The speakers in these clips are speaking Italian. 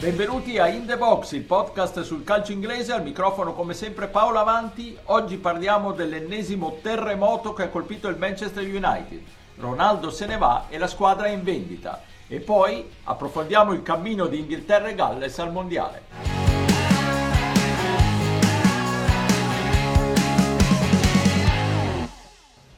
Benvenuti a In The Box, il podcast sul calcio inglese, al microfono come sempre Paolo Avanti. Oggi parliamo dell'ennesimo terremoto che ha colpito il Manchester United. Ronaldo se ne va e la squadra è in vendita. E poi approfondiamo il cammino di Inghilterra e Galles al Mondiale.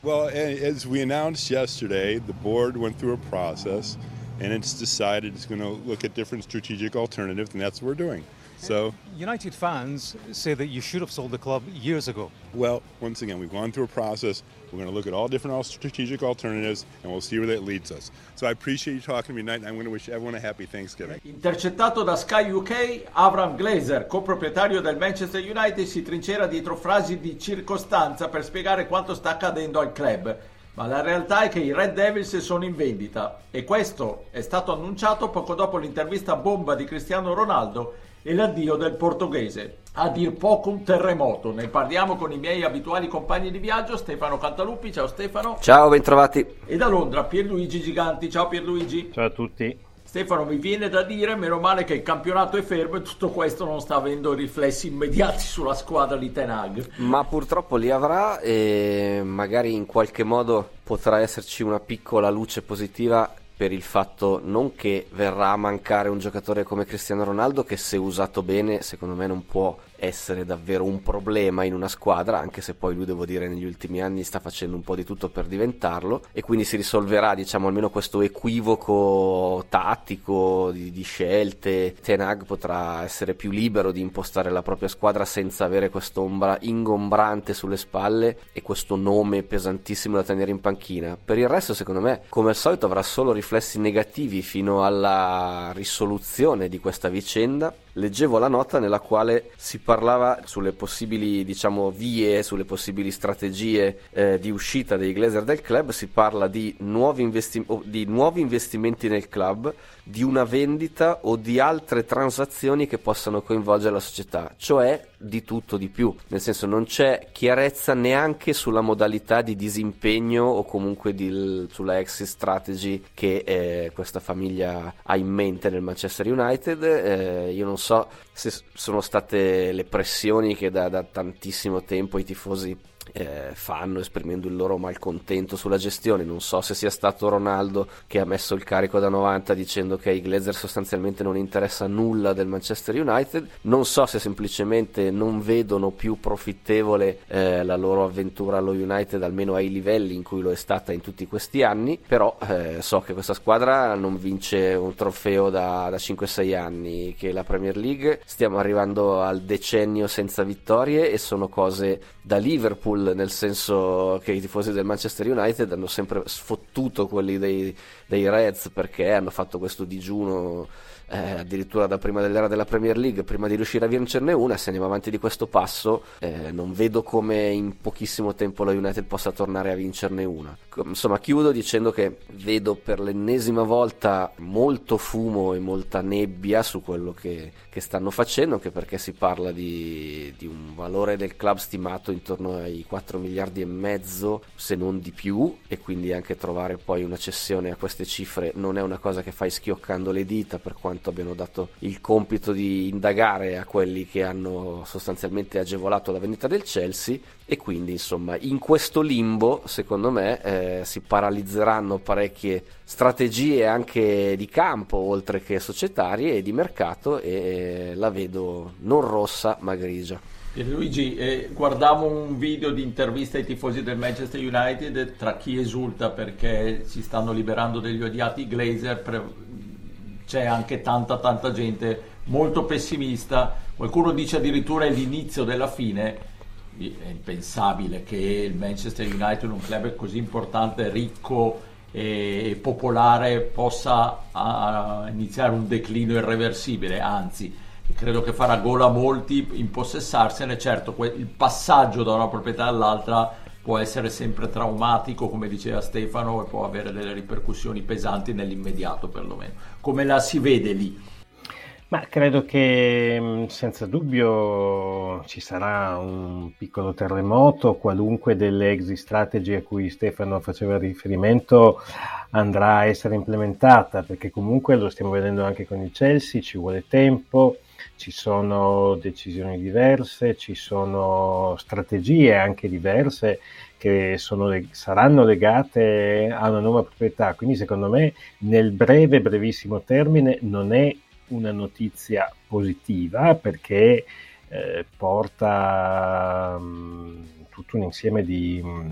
Well, as we announced yesterday, the board went through a process and it's decided it's going to look at different strategic alternatives, and that's what we're doing. So, United fans say that you should have sold the club years ago. well, once again, we've gone through a process. We're going to look at all different al- strategic alternatives, and we'll see where that leads us. So, I appreciate you talking to me tonight, and I'm going to wish everyone a happy Thanksgiving. Intercettato da Sky UK, Avram Glazer, coproprietario del Manchester United, si trincera dietro frasi di circostanza per spiegare quanto sta accadendo al club. Ma la realtà è che i Red Devils sono in vendita e questo è stato annunciato poco dopo l'intervista bomba di Cristiano Ronaldo e l'addio del portoghese. A dir poco un terremoto. Ne parliamo con i miei abituali compagni di viaggio, Stefano Cantaluppi. Ciao Stefano. Ciao, bentrovati. E da Londra Pierluigi Giganti. Ciao Pierluigi. Ciao a tutti. Stefano, mi viene da dire, meno male che il campionato è fermo e tutto questo non sta avendo riflessi immediati sulla squadra di Tenag. Ma purtroppo li avrà e magari in qualche modo potrà esserci una piccola luce positiva per il fatto non che verrà a mancare un giocatore come Cristiano Ronaldo che se usato bene secondo me non può essere davvero un problema in una squadra anche se poi lui devo dire negli ultimi anni sta facendo un po' di tutto per diventarlo e quindi si risolverà diciamo almeno questo equivoco tattico di, di scelte. Tenag potrà essere più libero di impostare la propria squadra senza avere quest'ombra ingombrante sulle spalle e questo nome pesantissimo da tenere in panchina. Per il resto secondo me come al solito avrà solo riflessi negativi fino alla risoluzione di questa vicenda leggevo la nota nella quale si parlava sulle possibili diciamo vie sulle possibili strategie eh, di uscita dei Glazer del club. Si parla di nuovi, investi- di nuovi investimenti nel club di una vendita o di altre transazioni che possano coinvolgere la società. Cioè di tutto di più. Nel senso non c'è chiarezza neanche sulla modalità di disimpegno o comunque di, sulla exit strategy che eh, questa famiglia ha in mente nel Manchester United. Eh, io non so se sono state le pressioni che da, da tantissimo tempo i tifosi eh, fanno esprimendo il loro malcontento sulla gestione. Non so se sia stato Ronaldo che ha messo il carico da 90 dicendo che ai Glazer sostanzialmente non interessa nulla del Manchester United. Non so se semplicemente non vedono più profittevole eh, la loro avventura allo United, almeno ai livelli in cui lo è stata in tutti questi anni. Però eh, so che questa squadra non vince un trofeo da, da 5-6 anni, che la Premier League stiamo arrivando al decennio senza vittorie e sono cose da Liverpool nel senso che i tifosi del Manchester United hanno sempre sfottuto quelli dei, dei Reds perché hanno fatto questo digiuno eh, addirittura da prima dell'era della Premier League, prima di riuscire a vincerne una, se andiamo avanti di questo passo, eh, non vedo come in pochissimo tempo la United possa tornare a vincerne una. Insomma, chiudo dicendo che vedo per l'ennesima volta molto fumo e molta nebbia su quello che, che stanno facendo, anche perché si parla di, di un valore del club stimato intorno ai 4 miliardi e mezzo, se non di più, e quindi anche trovare poi una cessione a queste cifre non è una cosa che fai schioccando le dita per quanto abbiano dato il compito di indagare a quelli che hanno sostanzialmente agevolato la vendita del Chelsea e quindi insomma in questo limbo secondo me eh, si paralizzeranno parecchie strategie anche di campo oltre che societarie e di mercato e la vedo non rossa ma grigia. Luigi, eh, guardavo un video di intervista ai tifosi del Manchester United tra chi esulta perché si stanno liberando degli odiati Glazer, pre- c'è anche tanta tanta gente molto pessimista, qualcuno dice addirittura è l'inizio della fine. È impensabile che il Manchester United, un club così importante, ricco e popolare, possa a, iniziare un declino irreversibile, anzi credo che farà gola a molti impossessarsene, certo il passaggio da una proprietà all'altra può essere sempre traumatico, come diceva Stefano, e può avere delle ripercussioni pesanti nell'immediato perlomeno. Come la si vede lì? Ma credo che mm, senza dubbio ci sarà un piccolo terremoto, qualunque delle exit strategy a cui Stefano faceva riferimento andrà a essere implementata, perché comunque lo stiamo vedendo anche con il Chelsea, ci vuole tempo, ci sono decisioni diverse, ci sono strategie anche diverse che sono, saranno legate a una nuova proprietà. Quindi secondo me nel breve, brevissimo termine non è una notizia positiva perché eh, porta mm, tutto un insieme di mm,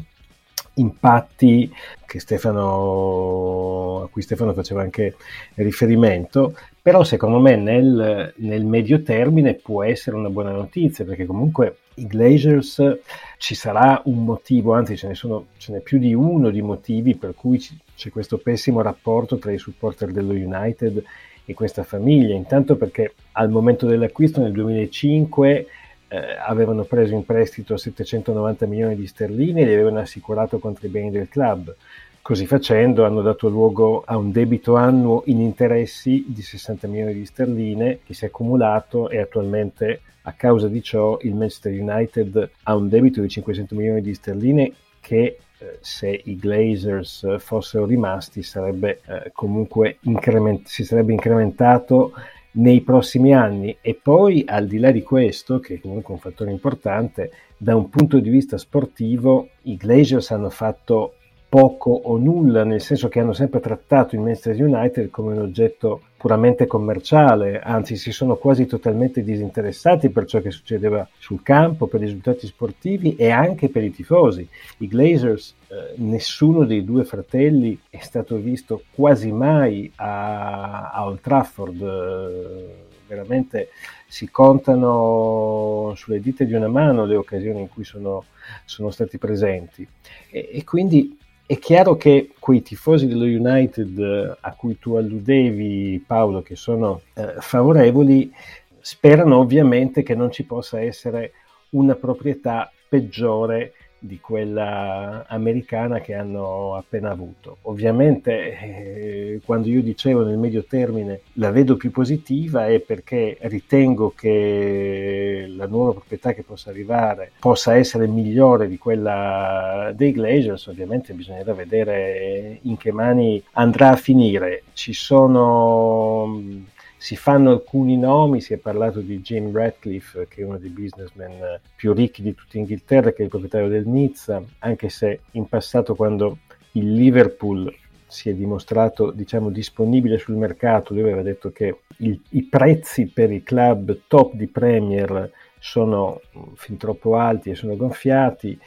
impatti Stefano, a cui Stefano faceva anche riferimento, però secondo me nel, nel, medio termine può essere una buona notizia perché comunque i Glazers ci sarà un motivo, anzi ce ne sono ce n'è più di uno di motivi per cui ci, c'è questo pessimo rapporto tra i supporter dello United e questa famiglia, intanto perché al momento dell'acquisto nel 2005 eh, avevano preso in prestito 790 milioni di sterline e li avevano assicurato contro i beni del club. Così facendo hanno dato luogo a un debito annuo in interessi di 60 milioni di sterline che si è accumulato e attualmente a causa di ciò il Manchester United ha un debito di 500 milioni di sterline che eh, se i Glazers fossero rimasti sarebbe eh, comunque increment- si sarebbe incrementato nei prossimi anni. E poi al di là di questo che è comunque un fattore importante da un punto di vista sportivo i Glazers hanno fatto poco o nulla, nel senso che hanno sempre trattato il Manchester United come un oggetto puramente commerciale, anzi si sono quasi totalmente disinteressati per ciò che succedeva sul campo, per i risultati sportivi e anche per i tifosi. I Glazers, eh, nessuno dei due fratelli è stato visto quasi mai a, a Old Trafford, eh, veramente si contano sulle dita di una mano le occasioni in cui sono, sono stati presenti e, e quindi è chiaro che quei tifosi dello United eh, a cui tu alludevi, Paolo, che sono eh, favorevoli, sperano ovviamente che non ci possa essere una proprietà peggiore di quella americana che hanno appena avuto. Ovviamente eh, quando io dicevo nel medio termine la vedo più positiva è perché ritengo che la nuova proprietà che possa arrivare possa essere migliore di quella dei Glazers, ovviamente bisognerà vedere in che mani andrà a finire. Ci sono si fanno alcuni nomi, si è parlato di Jim Ratcliffe, che è uno dei businessmen più ricchi di tutta Inghilterra, che è il proprietario del Nizza, anche se in passato quando il Liverpool si è dimostrato diciamo, disponibile sul mercato, lui aveva detto che il, i prezzi per i club top di Premier sono fin troppo alti e sono gonfiati.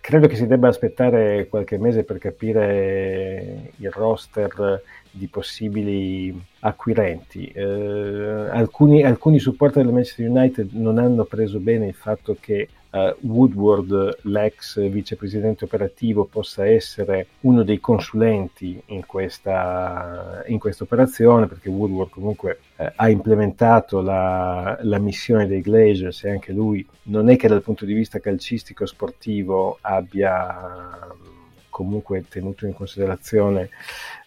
Credo che si debba aspettare qualche mese per capire il roster di possibili acquirenti. Eh, alcuni, alcuni supporter del Manchester United non hanno preso bene il fatto che uh, Woodward, l'ex vicepresidente operativo, possa essere uno dei consulenti in questa, in operazione, perché Woodward comunque uh, ha implementato la, la, missione dei Glazers e anche lui non è che dal punto di vista calcistico sportivo abbia comunque tenuto in considerazione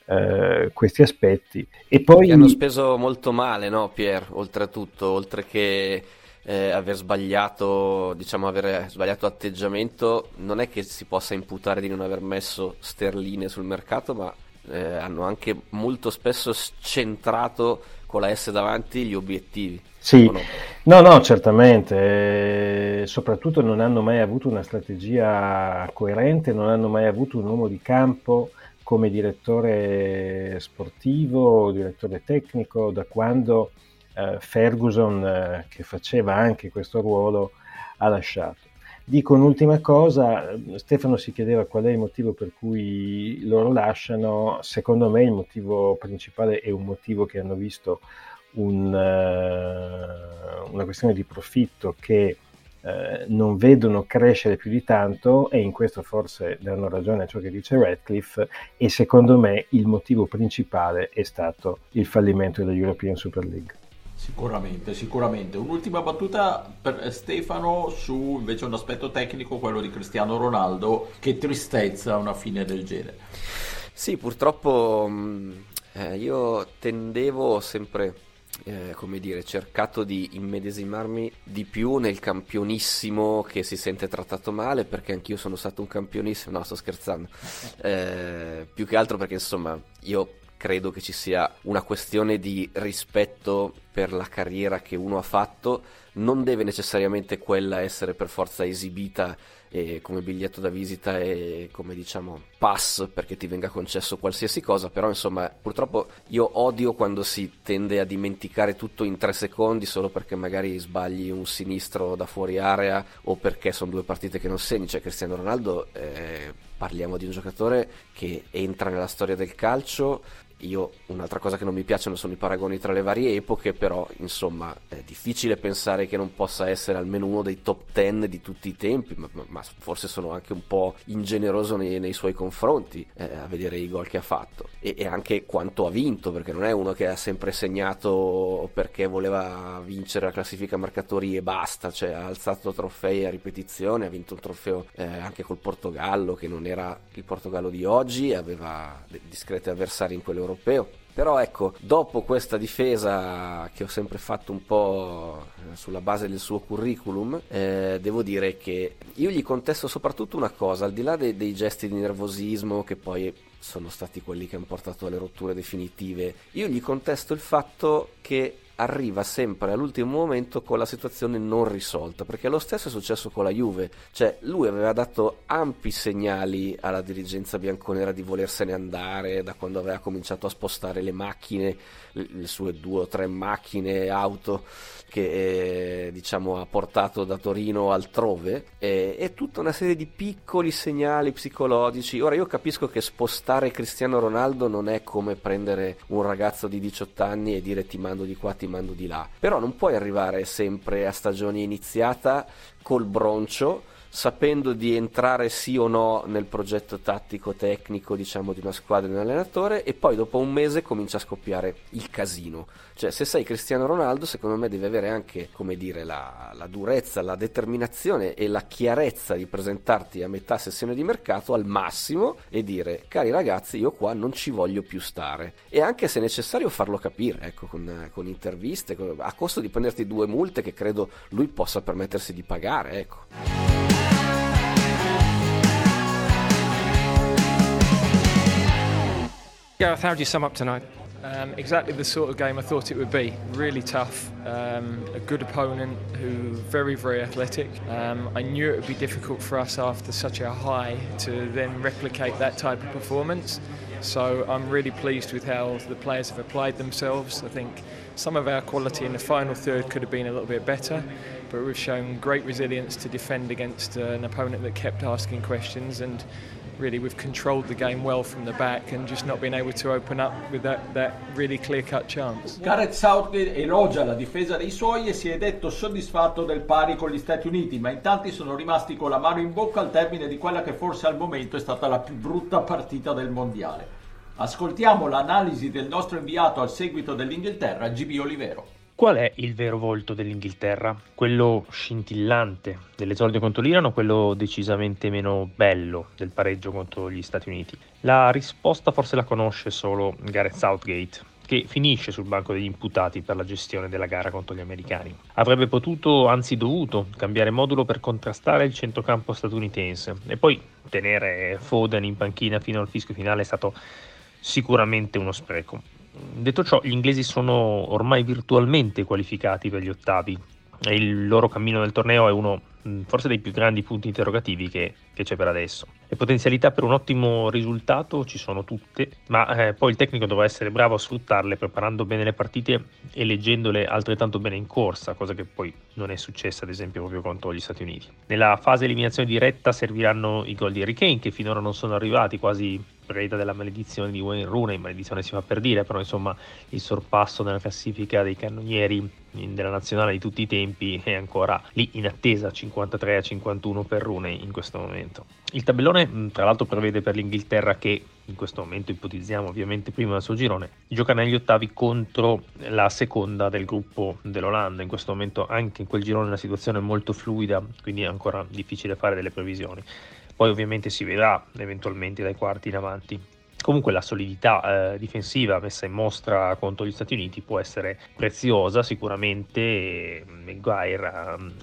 eh, questi aspetti. E poi... hanno speso molto male, no, Pier, oltretutto, oltre che eh, aver sbagliato, diciamo, aver sbagliato atteggiamento, non è che si possa imputare di non aver messo sterline sul mercato, ma eh, hanno anche molto spesso centrato con la S davanti gli obiettivi. Sì, no? no, no, certamente, eh, soprattutto non hanno mai avuto una strategia coerente, non hanno mai avuto un uomo di campo come direttore sportivo, direttore tecnico, da quando eh, Ferguson, eh, che faceva anche questo ruolo, ha lasciato. Dico un'ultima cosa, Stefano si chiedeva qual è il motivo per cui loro lasciano, secondo me il motivo principale è un motivo che hanno visto un, uh, una questione di profitto che eh, non vedono crescere più di tanto e in questo forse danno ragione a ciò che dice Radcliffe e secondo me il motivo principale è stato il fallimento della European Super League. Sicuramente, sicuramente. Un'ultima battuta per Stefano su invece un aspetto tecnico, quello di Cristiano Ronaldo. Che tristezza una fine del genere. Sì, purtroppo eh, io tendevo sempre eh, come dire, cercato di immedesimarmi di più nel campionissimo che si sente trattato male, perché anch'io sono stato un campionissimo, no sto scherzando, eh, più che altro perché insomma io credo che ci sia una questione di rispetto per la carriera che uno ha fatto, non deve necessariamente quella essere per forza esibita eh, come biglietto da visita e come diciamo pass perché ti venga concesso qualsiasi cosa, però insomma purtroppo io odio quando si tende a dimenticare tutto in tre secondi solo perché magari sbagli un sinistro da fuori area o perché sono due partite che non segni, cioè Cristiano Ronaldo eh, parliamo di un giocatore che entra nella storia del calcio io un'altra cosa che non mi piacciono sono i paragoni tra le varie epoche, però insomma è difficile pensare che non possa essere almeno uno dei top 10 di tutti i tempi, ma, ma forse sono anche un po' ingeneroso nei, nei suoi confronti eh, a vedere i gol che ha fatto. E, e, anche quanto ha vinto, perché non è uno che ha sempre segnato perché voleva vincere la classifica marcatori e basta, cioè ha alzato trofei a ripetizione, ha vinto un trofeo eh, anche col Portogallo che non era il Portogallo di oggi, aveva discreti avversari in quelle europeo. Però ecco, dopo questa difesa che ho sempre fatto un po' eh, sulla base del suo curriculum, eh, devo dire che io gli contesto soprattutto una cosa, al di là dei, dei gesti di nervosismo che poi sono stati quelli che hanno portato alle rotture definitive, io gli contesto il fatto che arriva sempre all'ultimo momento con la situazione non risolta, perché lo stesso è successo con la Juve, cioè lui aveva dato ampi segnali alla dirigenza bianconera di volersene andare da quando aveva cominciato a spostare le macchine, le sue due o tre macchine, auto che eh, diciamo ha portato da Torino altrove eh, e tutta una serie di piccoli segnali psicologici. Ora io capisco che spostare Cristiano Ronaldo non è come prendere un ragazzo di 18 anni e dire ti mando di qua, ti mando di là, però non puoi arrivare sempre a stagione iniziata col broncio sapendo di entrare sì o no nel progetto tattico tecnico diciamo di una squadra di un allenatore e poi dopo un mese comincia a scoppiare il casino. Cioè se sei Cristiano Ronaldo secondo me devi avere anche come dire la, la durezza la determinazione e la chiarezza di presentarti a metà sessione di mercato al massimo e dire cari ragazzi io qua non ci voglio più stare e anche se necessario farlo capire ecco con, con interviste a costo di prenderti due multe che credo lui possa permettersi di pagare ecco Gareth, how do you sum up tonight? Um, exactly the sort of game I thought it would be. Really tough, um, a good opponent who very, very athletic. Um, I knew it would be difficult for us after such a high to then replicate that type of performance. So I'm really pleased with how the players have applied themselves. I think some of our quality in the final third could have been a little bit better, but we've shown great resilience to defend against uh, an opponent that kept asking questions and really we've controlled the game well from the back and just not been able to open up with that, that really clear cut chance. Gareth Southgate elogia la difesa dei suoi e si è detto soddisfatto del pari con gli Stati Uniti, ma in tanti sono rimasti con la mano in bocca al termine di quella che forse al momento è stata la più brutta partita del mondiale. Ascoltiamo l'analisi del nostro inviato al seguito dell'Inghilterra, GB Olivero. Qual è il vero volto dell'Inghilterra? Quello scintillante dell'esordio contro l'Iran o quello decisamente meno bello del pareggio contro gli Stati Uniti? La risposta forse la conosce solo Gareth Southgate, che finisce sul banco degli imputati per la gestione della gara contro gli americani. Avrebbe potuto, anzi dovuto, cambiare modulo per contrastare il centrocampo statunitense e poi tenere Foden in panchina fino al fischio finale è stato sicuramente uno spreco. Detto ciò, gli inglesi sono ormai virtualmente qualificati per gli ottavi e il loro cammino nel torneo è uno forse dei più grandi punti interrogativi che, che, c'è per adesso. Le potenzialità per un ottimo risultato ci sono tutte, ma eh, poi il tecnico dovrà essere bravo a sfruttarle preparando bene le partite e leggendole altrettanto bene in corsa, cosa che poi non è successa ad esempio proprio contro gli Stati Uniti. Nella fase eliminazione diretta serviranno i gol di Harry Kane che finora non sono arrivati, quasi preda della maledizione di Wayne Rooney, maledizione si fa per dire, però insomma il sorpasso nella classifica dei cannonieri della nazionale di tutti i tempi è ancora lì in attesa 53 a 51 per Rooney in questo momento. Il tabellone tra l'altro prevede per l'Inghilterra che in questo momento ipotizziamo ovviamente prima del suo girone, gioca negli ottavi contro la seconda del gruppo dell'Olanda, in questo momento anche in quel girone la situazione è molto fluida, quindi è ancora difficile fare delle previsioni. Poi ovviamente si vedrà eventualmente dai quarti in avanti. Comunque la solidità eh, difensiva messa in mostra contro gli Stati Uniti può essere preziosa, sicuramente Maguire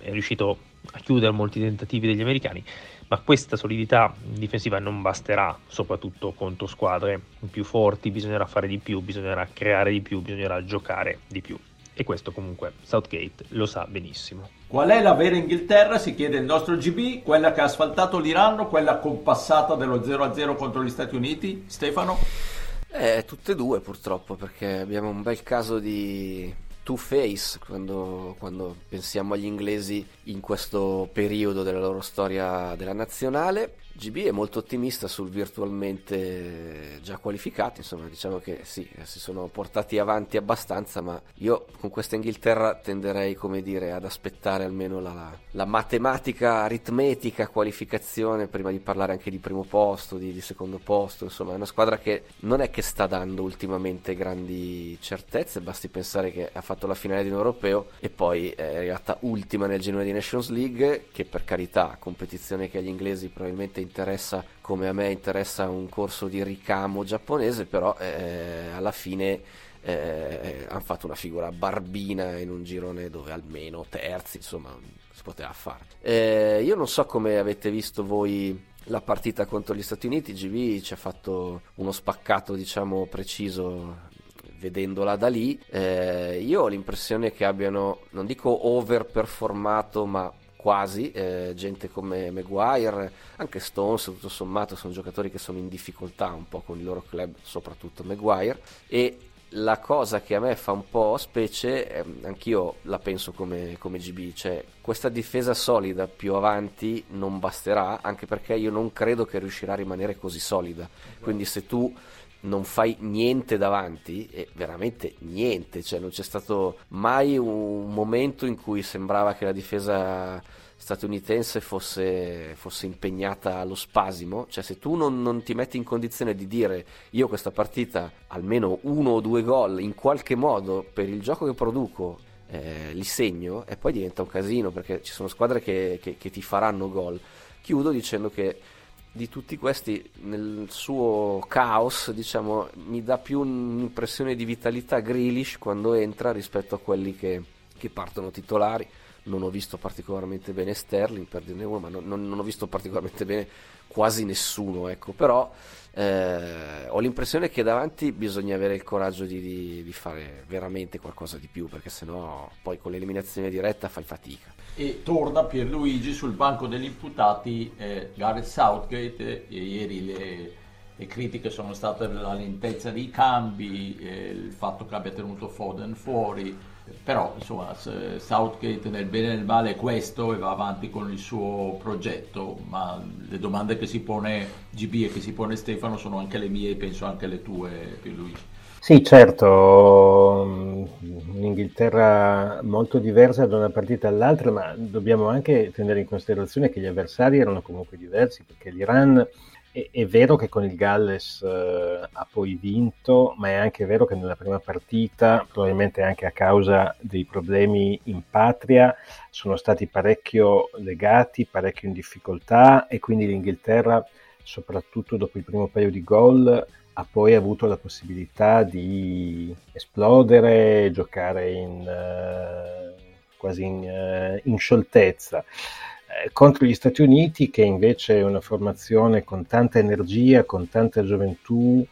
eh, è riuscito a chiudere molti tentativi degli americani, ma questa solidità difensiva non basterà, soprattutto contro squadre più forti, bisognerà fare di più, bisognerà creare di più, bisognerà giocare di più. E questo comunque Southgate lo sa benissimo. Qual è la vera Inghilterra? Si chiede il nostro GB, quella che ha asfaltato l'Iran, quella compassata dello 0-0 contro gli Stati Uniti? Stefano? Eh, tutte e due purtroppo, perché abbiamo un bel caso di two-face quando, quando pensiamo agli inglesi in questo periodo della loro storia della nazionale. GB è molto ottimista sul virtualmente già qualificato, insomma diciamo che sì, si sono portati avanti abbastanza, ma io con questa Inghilterra tenderei come dire ad aspettare almeno la, la matematica aritmetica qualificazione prima di parlare anche di primo posto, di, di, secondo posto, insomma è una squadra che non è che sta dando ultimamente grandi certezze, basti pensare che ha fatto la finale di un europeo e poi è arrivata ultima nel girone di Nations League, che per carità competizione che agli inglesi probabilmente interessa come a me interessa un corso di ricamo giapponese, però eh, alla fine eh, hanno fatto una figura barbina in un girone dove almeno terzi, insomma, si poteva fare. Eh, io non so come avete visto voi la partita contro gli Stati Uniti, GV ci ha fatto uno spaccato, diciamo, preciso vedendola da lì. Eh, io ho l'impressione che abbiano, non dico overperformato, ma quasi, eh, gente come Maguire, anche Stones, tutto sommato sono giocatori che sono in difficoltà un po' con il loro club, soprattutto Maguire, e la cosa che a me fa un po' specie, eh, anch'io la penso come, come GB, cioè questa difesa solida più avanti non basterà, anche perché io non credo che riuscirà a rimanere così solida, quindi se tu non fai niente davanti, e veramente niente, cioè non c'è stato mai un momento in cui sembrava che la difesa statunitense fosse, fosse impegnata allo spasimo, cioè se tu non, non, ti metti in condizione di dire io questa partita almeno uno o due gol in qualche modo per il gioco che produco eh, li segno e poi diventa un casino perché ci sono squadre che, che, che ti faranno gol. Chiudo dicendo che di tutti questi nel suo caos diciamo mi dà più un'impressione di vitalità Grealish quando entra rispetto a quelli che, che partono titolari. Non ho visto particolarmente bene Sterling per dirne uno ma non, non, non ho visto particolarmente bene quasi nessuno ecco. Però eh, ho l'impressione che davanti bisogna avere il coraggio di, di, di fare veramente qualcosa di più perché sennò poi con l'eliminazione diretta fai fatica e torna Pierluigi sul banco degli imputati eh, Gareth Southgate e ieri le, le, critiche sono state la lentezza dei cambi eh, il fatto che abbia tenuto Foden fuori però insomma Southgate nel bene e nel male è questo e va avanti con il suo progetto ma le domande che si pone GB e che si pone Stefano sono anche le mie e penso anche le tue Pierluigi sì, certo, un'Inghilterra molto diversa da una partita all'altra, ma dobbiamo anche tenere in considerazione che gli avversari erano comunque diversi, perché l'Iran è, è vero che con il Galles eh, ha poi vinto, ma è anche vero che nella prima partita, probabilmente anche a causa dei problemi in patria, sono stati parecchio legati, parecchio in difficoltà e quindi l'Inghilterra, soprattutto dopo il primo paio di gol, ha poi avuto la possibilità di esplodere, giocare in, uh, quasi in, uh, in scioltezza eh, contro gli Stati Uniti che invece è una formazione con tanta energia, con tanta gioventù,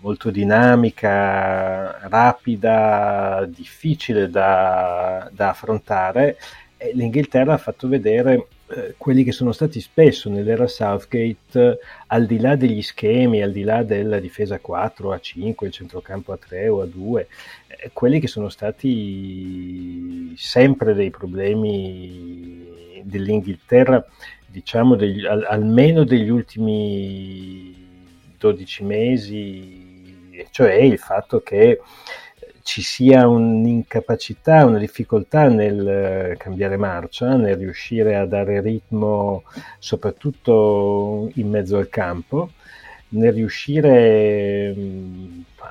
molto dinamica, rapida, difficile da, da affrontare. E L'Inghilterra ha fatto vedere eh, quelli che sono stati spesso nell'era Southgate, al di là degli schemi, al di là della difesa 4 a 5, il centrocampo a 3 o a 2, eh, quelli che sono stati sempre dei problemi dell'Inghilterra, diciamo degli, al, almeno degli ultimi 12 mesi, cioè il fatto che ci sia un'incapacità, una difficoltà nel cambiare marcia, nel riuscire a dare ritmo soprattutto in mezzo al campo, nel riuscire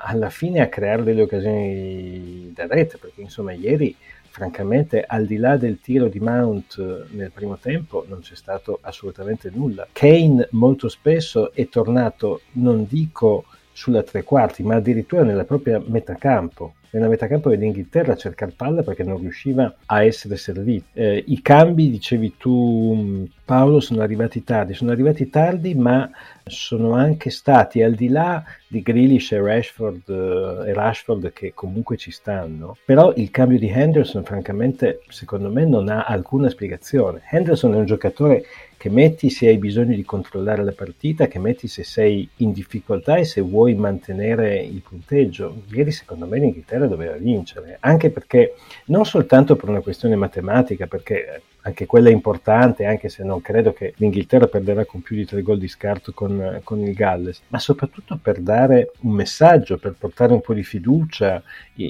alla fine a creare delle occasioni da rete, perché insomma ieri francamente al di là del tiro di Mount nel primo tempo non c'è stato assolutamente nulla. Kane molto spesso è tornato, non dico sulla tre quarti, ma addirittura nella propria metà campo nella metacampo dell'Inghilterra a cercare palla perché non riusciva a essere servito. Eh, I cambi, dicevi tu Paolo, sono arrivati tardi, sono arrivati tardi ma sono anche stati al di là di Grealish e Rashford, eh, e Rashford che comunque ci stanno, però il cambio di Henderson francamente secondo me non ha alcuna spiegazione. Henderson è un giocatore che metti se hai bisogno di controllare la partita, che metti se sei in difficoltà e se vuoi mantenere il punteggio. Ieri secondo me l'Inghilterra doveva vincere, anche perché non soltanto per una questione matematica, perché anche quella è importante, anche se non credo che l'Inghilterra perderà con più di tre gol di scarto con, con, il Galles, ma soprattutto per dare un messaggio, per portare un po' di fiducia.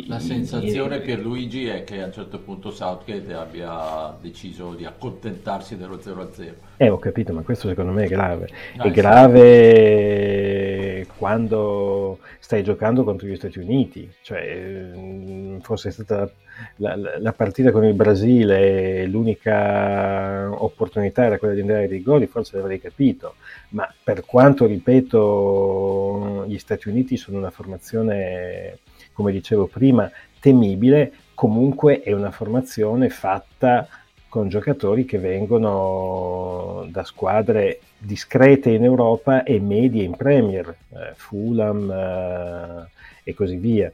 La sensazione per Luigi è che a un certo punto Southgate abbia deciso di accontentarsi dello 0-0. Eh, ho capito, ma questo secondo me è grave. Ah, è grave sì. Quando stai giocando contro gli Stati Uniti, cioè mm, fosse stata la, la, partita con il Brasile, l'unica opportunità era quella di andare ai rigori, forse l'avrei capito, ma per quanto, ripeto, gli Stati Uniti sono una formazione, come dicevo prima, temibile, comunque è una formazione fatta con giocatori che vengono da squadre discrete in Europa e medie in Premier, eh, Fulham eh, e così via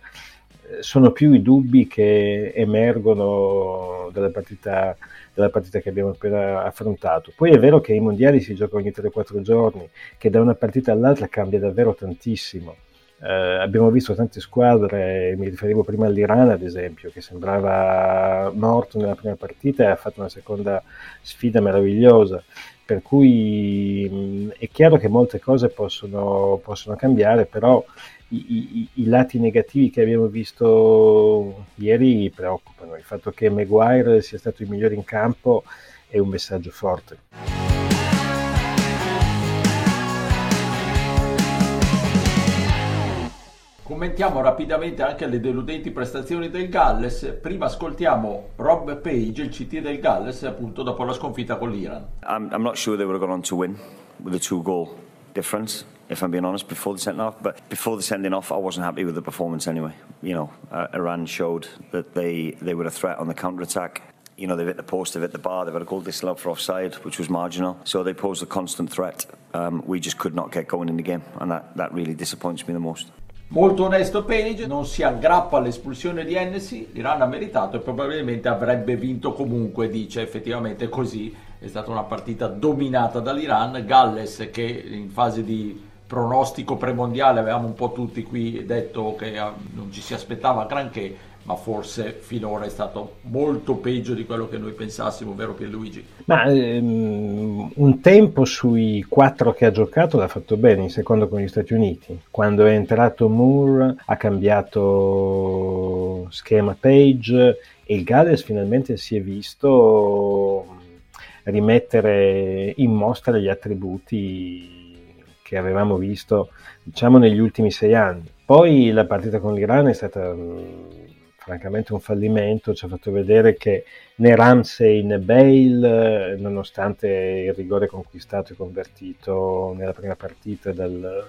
sono più i dubbi che emergono dalla partita, dalla partita, che abbiamo appena affrontato. Poi è vero che i mondiali si giocano ogni 3-4 giorni, che da una partita all'altra cambia davvero tantissimo. Eh, abbiamo visto tante squadre, mi riferivo prima all'Iran ad esempio, che sembrava morto nella prima partita e ha fatto una seconda sfida meravigliosa. Per cui mh, è chiaro che molte cose possono, possono cambiare, però i, i, lati negativi che abbiamo visto ieri preoccupano. Il fatto che Maguire sia stato il migliore in campo è un messaggio forte. Commentiamo rapidamente anche le deludenti prestazioni del Galles. Prima ascoltiamo Rob Page, il CT del Galles, appunto dopo la sconfitta con l'Iran. I'm, I'm not sure they were going to win with a two goal difference. if I'm being honest, before the sending off. But before the sending off, I wasn't happy with the performance anyway. You know, uh, Iran showed that they, they were a threat on the counter attack. You know, they've hit the post, they've hit the bar, they've had a goal disallowed for offside, which was marginal. So they posed a constant threat. Um, we just could not get going in the game, and that, that really disappoints me the most. Molto onesto Page, non si aggrappa all'espulsione di Hennessy, l'Iran ha meritato e probabilmente avrebbe vinto comunque, dice effettivamente così, è stata una partita dominata dall'Iran, Galles che in fase di pronostico premondiale avevamo un po' tutti qui detto che ah, non ci si aspettava granché, ma forse finora è stato molto peggio di quello che noi pensassimo, vero Pierluigi? Ma ehm, un tempo sui quattro che ha giocato l'ha fatto bene, in secondo con gli Stati Uniti. Quando è entrato Moore ha cambiato schema Page e il Galles finalmente si è visto rimettere in mostra gli attributi che avevamo visto diciamo negli ultimi sei anni. Poi la partita con l'Iran è stata mh, francamente un fallimento, ci ha fatto vedere che né Ramsey né Bale, nonostante il rigore conquistato e convertito nella prima partita dal,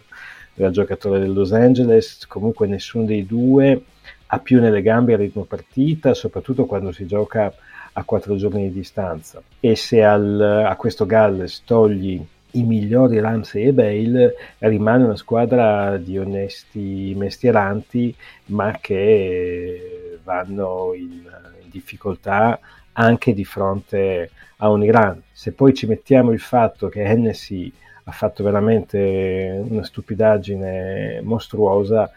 dal giocatore del Los Angeles, comunque nessuno dei due ha più nelle gambe il ritmo partita, soprattutto quando si gioca a quattro giorni di distanza. E se al, a questo Galles togli i migliori Ramsey e Bale, rimane una squadra di onesti mestieranti, ma che vanno in, in difficoltà anche di fronte a un Iran. Se poi ci mettiamo il fatto che Hennessy ha fatto veramente una stupidaggine mostruosa,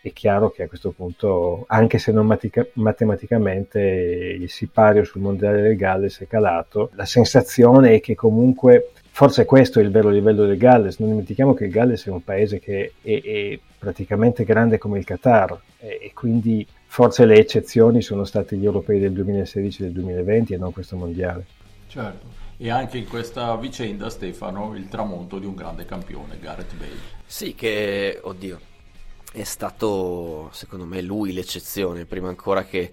è chiaro che a questo punto, anche se non matica- matematicamente, il sipario sul mondiale del Galles è calato. La sensazione è che comunque forse questo è il vero livello del Galles. Non dimentichiamo che il Galles è un paese che è, è praticamente grande come il Qatar e, e, quindi forse le eccezioni sono stati gli europei del 2016 e del 2020 e non questo mondiale. Certo. E anche in questa vicenda, Stefano, il tramonto di un grande campione, Gareth Bale. Sì, che, oddio, è stato secondo me lui l'eccezione, prima ancora che,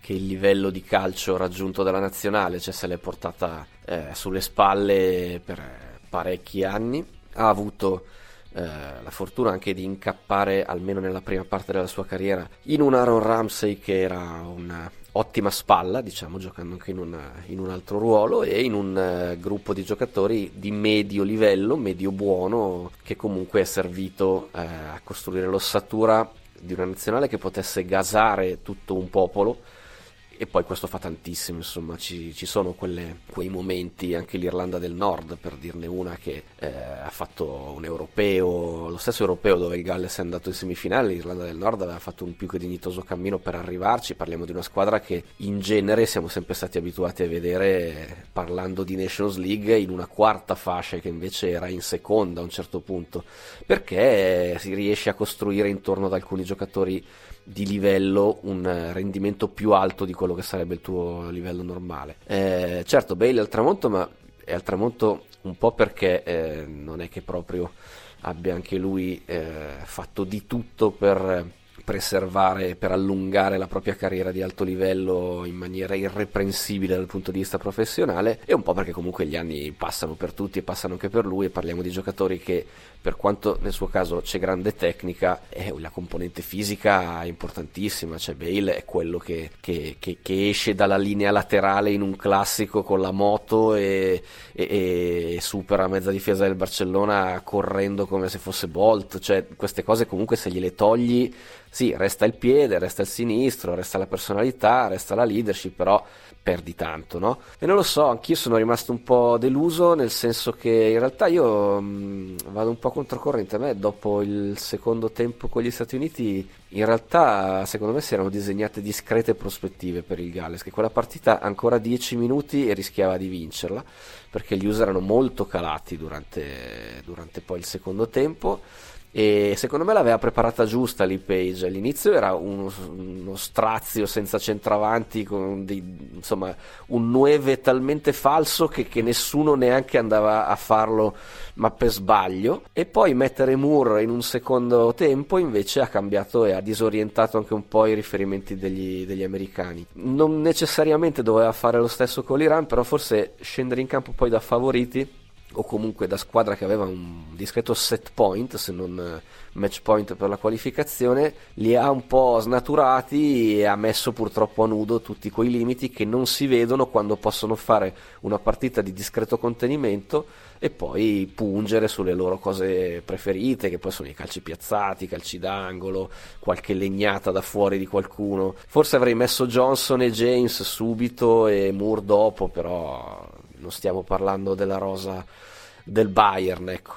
che il livello di calcio raggiunto dalla nazionale, cioè se l'è portata eh, sulle spalle per parecchi anni, ha avuto eh, la fortuna anche di incappare, almeno nella prima parte della sua carriera, in un Aaron Ramsey che era un ottima spalla, diciamo, giocando anche in, una, in un altro ruolo e in un uh, gruppo di giocatori di medio livello, medio buono, che comunque è servito uh, a costruire l'ossatura di una nazionale che potesse gasare tutto un popolo e poi questo fa tantissimo, insomma, ci, ci sono quelle, quei momenti, anche l'Irlanda del Nord, per dirne una, che eh, ha fatto un europeo, lo stesso europeo dove il Galles è andato in semifinale, l'Irlanda del Nord aveva fatto un più che dignitoso cammino per arrivarci, parliamo di una squadra che in genere siamo sempre stati abituati a vedere, parlando di Nations League, in una quarta fascia che invece era in seconda a un certo punto, perché si riesce a costruire intorno ad alcuni giocatori di livello un rendimento più alto di quello che sarebbe il tuo livello normale. Eh, certo, Bale è al tramonto, ma è al tramonto un po' perché eh, non è che proprio abbia anche lui eh, fatto di tutto per preservare, per allungare la propria carriera di alto livello in maniera irreprensibile dal punto di vista professionale e un po' perché comunque gli anni passano per tutti e passano anche per lui e parliamo di giocatori che per quanto nel suo caso c'è grande tecnica, eh, la componente fisica è importantissima, cioè Bale è quello che, che, che, che, esce dalla linea laterale in un classico con la moto e, e, e, supera mezza difesa del Barcellona correndo come se fosse Bolt, cioè queste cose comunque se gliele togli, sì, resta il piede, resta il sinistro, resta la personalità, resta la leadership, però perdi tanto, no? E non lo so, anch'io sono rimasto un po' deluso, nel senso che in realtà io mh, vado un po' controcorrente. A me, dopo il secondo tempo con gli Stati Uniti, in realtà, secondo me, si erano disegnate discrete prospettive per il Galles, che quella partita ancora 10 minuti e rischiava di vincerla, perché gli user erano molto calati durante, durante poi il secondo tempo e secondo me l'aveva preparata giusta Lee Page. All'inizio era uno, uno strazio senza centravanti con dei, insomma un 9 talmente falso che, che, nessuno neanche andava a farlo ma per sbaglio. E poi mettere Moore in un secondo tempo invece ha cambiato e ha disorientato anche un po' i riferimenti degli, degli americani. Non necessariamente doveva fare lo stesso con l'Iran però forse scendere in campo poi da favoriti o comunque da squadra che aveva un discreto set point, se non eh, match point per la qualificazione, li ha un po' snaturati e ha messo purtroppo a nudo tutti quei limiti che non si vedono quando possono fare una partita di discreto contenimento e poi pungere sulle loro cose preferite, che poi sono i calci piazzati, i calci d'angolo, qualche legnata da fuori di qualcuno. Forse avrei messo Johnson e James subito e Moore dopo, però non stiamo parlando della rosa del Bayern, ecco.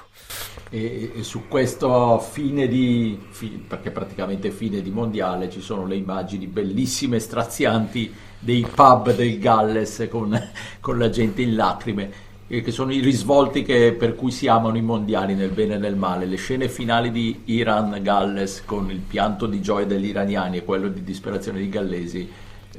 E, e su questo fine di, fi, perché praticamente fine di mondiale, ci sono le immagini bellissime, strazianti dei pub del Galles con, con la gente in lacrime che sono i risvolti che, per cui si amano i mondiali nel bene e nel male. Le scene finali di Iran-Galles con il pianto di gioia degli iraniani e quello di disperazione dei gallesi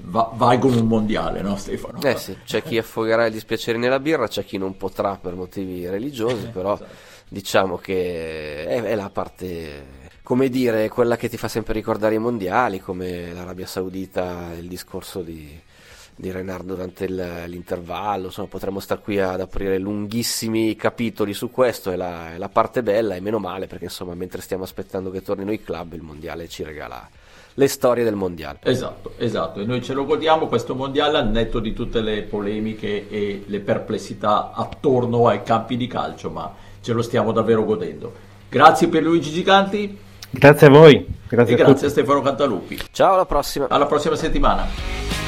va- valgono un mondiale, no Stefano? Eh sì, c'è chi affogherà il dispiacere nella birra, c'è chi non potrà per motivi religiosi, però esatto. diciamo che è, è la parte come dire, quella che ti fa sempre ricordare i mondiali, come l'Arabia Saudita, il discorso di, di Renard durante il, l'intervallo, insomma potremmo stare qui ad aprire lunghissimi capitoli su questo, è la, è la parte bella e meno male perché insomma mentre stiamo aspettando che tornino i club il mondiale ci regala le storie del mondiale. Esatto, esatto, e noi ce lo godiamo questo mondiale al netto di tutte le polemiche e le perplessità attorno ai campi di calcio, ma ce lo stiamo davvero godendo. Grazie per Luigi Giganti. Grazie a voi. Grazie, e a, grazie a Stefano Cantaluppi. Ciao, alla prossima. Alla prossima settimana.